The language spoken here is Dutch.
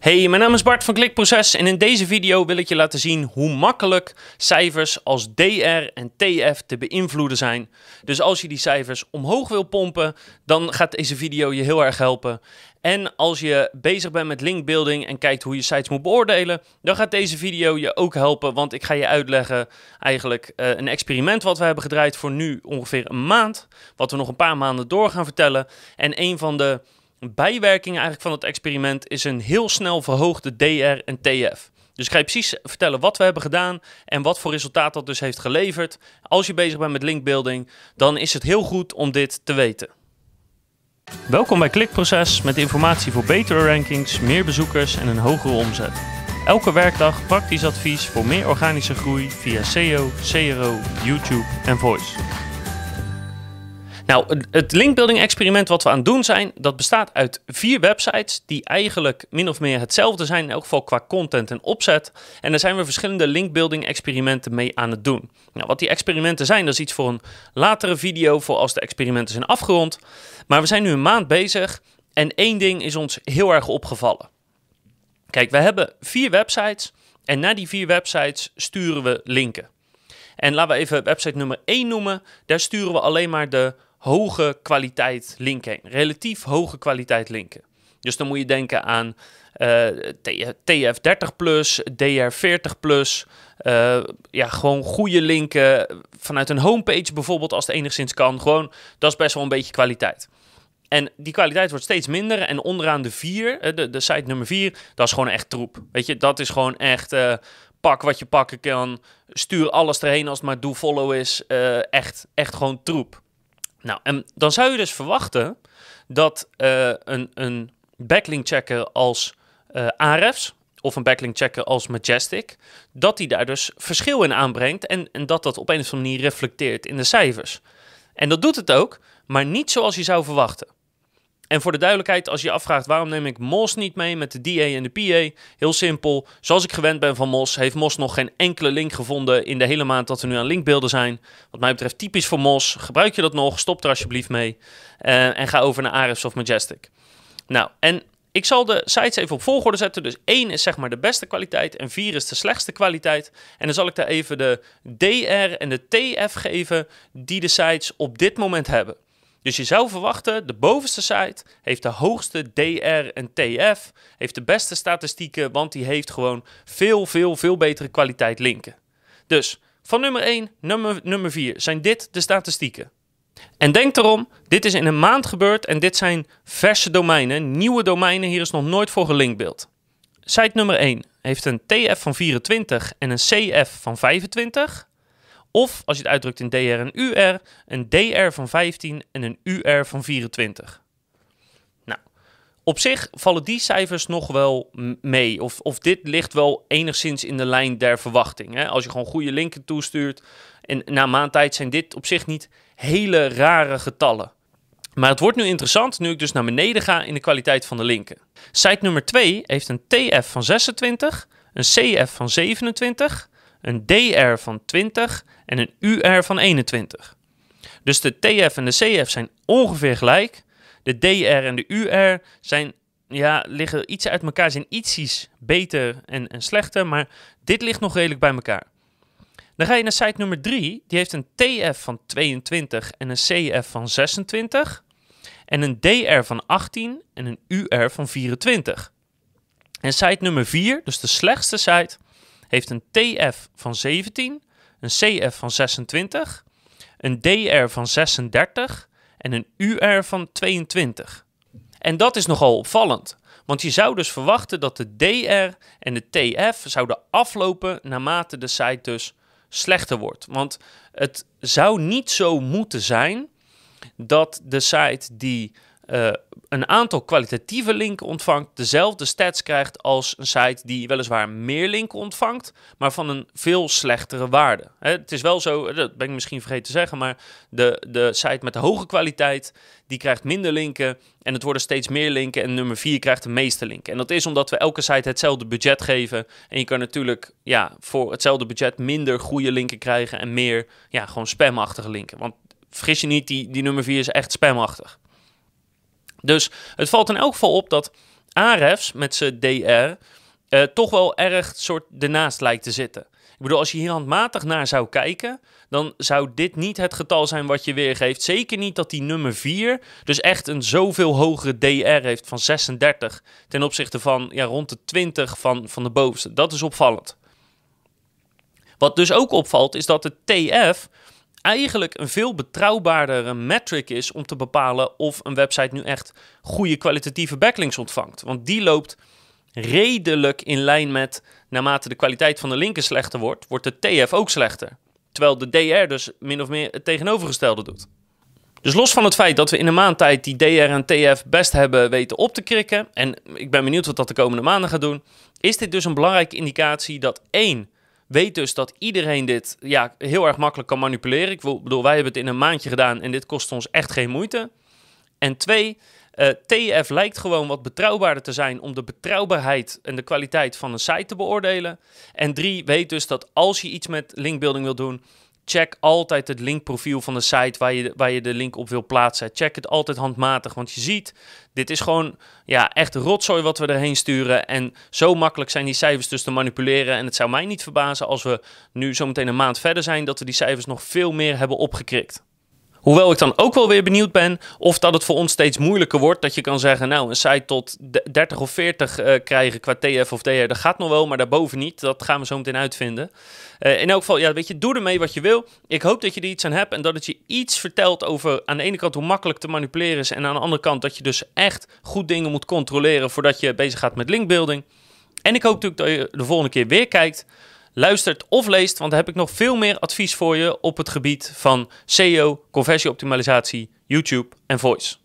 Hey, mijn naam is Bart van Klikproces en in deze video wil ik je laten zien hoe makkelijk cijfers als DR en TF te beïnvloeden zijn. Dus als je die cijfers omhoog wil pompen, dan gaat deze video je heel erg helpen. En als je bezig bent met linkbuilding en kijkt hoe je sites moet beoordelen, dan gaat deze video je ook helpen, want ik ga je uitleggen eigenlijk uh, een experiment wat we hebben gedraaid voor nu ongeveer een maand, wat we nog een paar maanden door gaan vertellen. En een van de bijwerking eigenlijk van het experiment is een heel snel verhoogde DR en TF. Dus ik ga je precies vertellen wat we hebben gedaan en wat voor resultaat dat dus heeft geleverd. Als je bezig bent met linkbuilding, dan is het heel goed om dit te weten. Welkom bij Klikproces met informatie voor betere rankings, meer bezoekers en een hogere omzet. Elke werkdag praktisch advies voor meer organische groei via SEO, CRO, YouTube en Voice. Nou, het linkbuilding experiment wat we aan het doen zijn, dat bestaat uit vier websites die eigenlijk min of meer hetzelfde zijn, in elk geval qua content en opzet. En daar zijn we verschillende linkbuilding experimenten mee aan het doen. Nou, wat die experimenten zijn, dat is iets voor een latere video, voor als de experimenten zijn afgerond. Maar we zijn nu een maand bezig en één ding is ons heel erg opgevallen. Kijk, we hebben vier websites en naar die vier websites sturen we linken. En laten we even website nummer 1 noemen. Daar sturen we alleen maar de hoge kwaliteit linken Relatief hoge kwaliteit linken. Dus dan moet je denken aan uh, TF30 plus, DR40 plus. Uh, ja, gewoon goede linken vanuit een homepage bijvoorbeeld, als het enigszins kan. Gewoon, dat is best wel een beetje kwaliteit. En die kwaliteit wordt steeds minder. En onderaan de 4, de, de site nummer 4, dat is gewoon echt troep. Weet je, dat is gewoon echt pak wat je pakken kan. Stuur alles erheen als het maar do follow is. Echt, echt gewoon troep. Nou, en dan zou je dus verwachten dat uh, een, een backlink checker als uh, Ahrefs of een backlink checker als Majestic, dat die daar dus verschil in aanbrengt en, en dat dat op een of andere manier reflecteert in de cijfers. En dat doet het ook, maar niet zoals je zou verwachten. En voor de duidelijkheid, als je je afvraagt waarom neem ik MOS niet mee met de DA en de PA, heel simpel. Zoals ik gewend ben van MOS, heeft MOS nog geen enkele link gevonden in de hele maand dat we nu aan linkbeelden zijn. Wat mij betreft typisch voor MOS. Gebruik je dat nog? Stop er alsjeblieft mee. Uh, en ga over naar Ahrefs of Majestic. Nou, en ik zal de sites even op volgorde zetten. Dus 1 is zeg maar de beste kwaliteit en 4 is de slechtste kwaliteit. En dan zal ik daar even de DR en de TF geven die de sites op dit moment hebben. Dus je zou verwachten, de bovenste site heeft de hoogste DR en TF, heeft de beste statistieken, want die heeft gewoon veel, veel, veel betere kwaliteit linken. Dus van nummer 1 nummer, nummer 4 zijn dit de statistieken. En denk erom, dit is in een maand gebeurd en dit zijn verse domeinen, nieuwe domeinen, hier is nog nooit voor gelinkbeeld. Site nummer 1 heeft een TF van 24 en een CF van 25. Of als je het uitdrukt in DR en UR, een DR van 15 en een UR van 24. Nou, op zich vallen die cijfers nog wel mee. Of, of dit ligt wel enigszins in de lijn der verwachting. Hè? Als je gewoon goede linken toestuurt. En na maandtijd zijn dit op zich niet hele rare getallen. Maar het wordt nu interessant nu ik dus naar beneden ga in de kwaliteit van de linken. Site nummer 2 heeft een TF van 26, een CF van 27, een DR van 20 en een UR van 21. Dus de TF en de CF zijn ongeveer gelijk. De DR en de UR zijn, ja, liggen iets uit elkaar, zijn ietsjes beter en, en slechter, maar dit ligt nog redelijk bij elkaar. Dan ga je naar site nummer 3, die heeft een TF van 22 en een CF van 26 en een DR van 18 en een UR van 24. En site nummer 4, dus de slechtste site, heeft een TF van 17, een CF van 26, een DR van 36 en een UR van 22. En dat is nogal opvallend, want je zou dus verwachten dat de DR en de TF zouden aflopen naarmate de site dus slechter wordt. Want het zou niet zo moeten zijn dat de site die uh, een aantal kwalitatieve linken ontvangt, dezelfde stats krijgt als een site die weliswaar meer linken ontvangt, maar van een veel slechtere waarde. het is wel zo, dat ben ik misschien vergeten te zeggen, maar de, de site met de hoge kwaliteit, die krijgt minder linken en het worden steeds meer linken en nummer 4 krijgt de meeste linken. En dat is omdat we elke site hetzelfde budget geven en je kan natuurlijk ja, voor hetzelfde budget minder goede linken krijgen en meer ja, gewoon spamachtige linken. Want vergis je niet, die, die nummer 4 is echt spamachtig. Dus het valt in elk geval op dat Ahrefs met zijn DR uh, toch wel erg soort ernaast lijkt te zitten. Ik bedoel, als je hier handmatig naar zou kijken, dan zou dit niet het getal zijn wat je weergeeft. Zeker niet dat die nummer 4 dus echt een zoveel hogere DR heeft van 36 ten opzichte van ja, rond de 20 van, van de bovenste. Dat is opvallend. Wat dus ook opvalt, is dat de TF eigenlijk een veel betrouwbaardere metric is om te bepalen of een website nu echt goede kwalitatieve backlinks ontvangt. Want die loopt redelijk in lijn met naarmate de kwaliteit van de linken slechter wordt, wordt de TF ook slechter. Terwijl de DR dus min of meer het tegenovergestelde doet. Dus los van het feit dat we in een maand tijd die DR en TF best hebben weten op te krikken, en ik ben benieuwd wat dat de komende maanden gaat doen, is dit dus een belangrijke indicatie dat één, weet dus dat iedereen dit ja, heel erg makkelijk kan manipuleren. Ik bedoel, wij hebben het in een maandje gedaan en dit kost ons echt geen moeite. En twee, uh, eh, TF lijkt gewoon wat betrouwbaarder te zijn om de betrouwbaarheid en de kwaliteit van een site te beoordelen. En drie, weet dus dat als je iets met linkbuilding wil doen, check altijd het linkprofiel van de site waar je, waar je de link op wil plaatsen. Check het altijd handmatig, want je ziet, dit is gewoon ja, echt rotzooi wat we erheen sturen. En zo makkelijk zijn die cijfers dus te manipuleren. En het zou mij niet verbazen als we nu zometeen een maand verder zijn, dat we die cijfers nog veel meer hebben opgekrikt. Hoewel ik dan ook wel weer benieuwd ben of dat het voor ons steeds moeilijker wordt. Dat je kan zeggen, nou, een site tot 30 of 40 uh, eh, krijgen qua TF of DR, dat gaat nog wel, maar daarboven niet. Dat gaan we zo meteen uitvinden. Uh, in elk geval, ja, weet je, doe ermee wat je wil. Ik hoop dat je er iets aan hebt en dat het je iets vertelt over aan de ene kant hoe makkelijk te manipuleren is. En aan de andere kant dat je dus echt goed dingen moet controleren voordat je bezig gaat met linkbuilding. En ik hoop natuurlijk dat je de volgende keer weer kijkt luistert of leest, want dan heb ik nog veel meer advies voor je op het gebied van SEO, conversieoptimalisatie, YouTube en voice.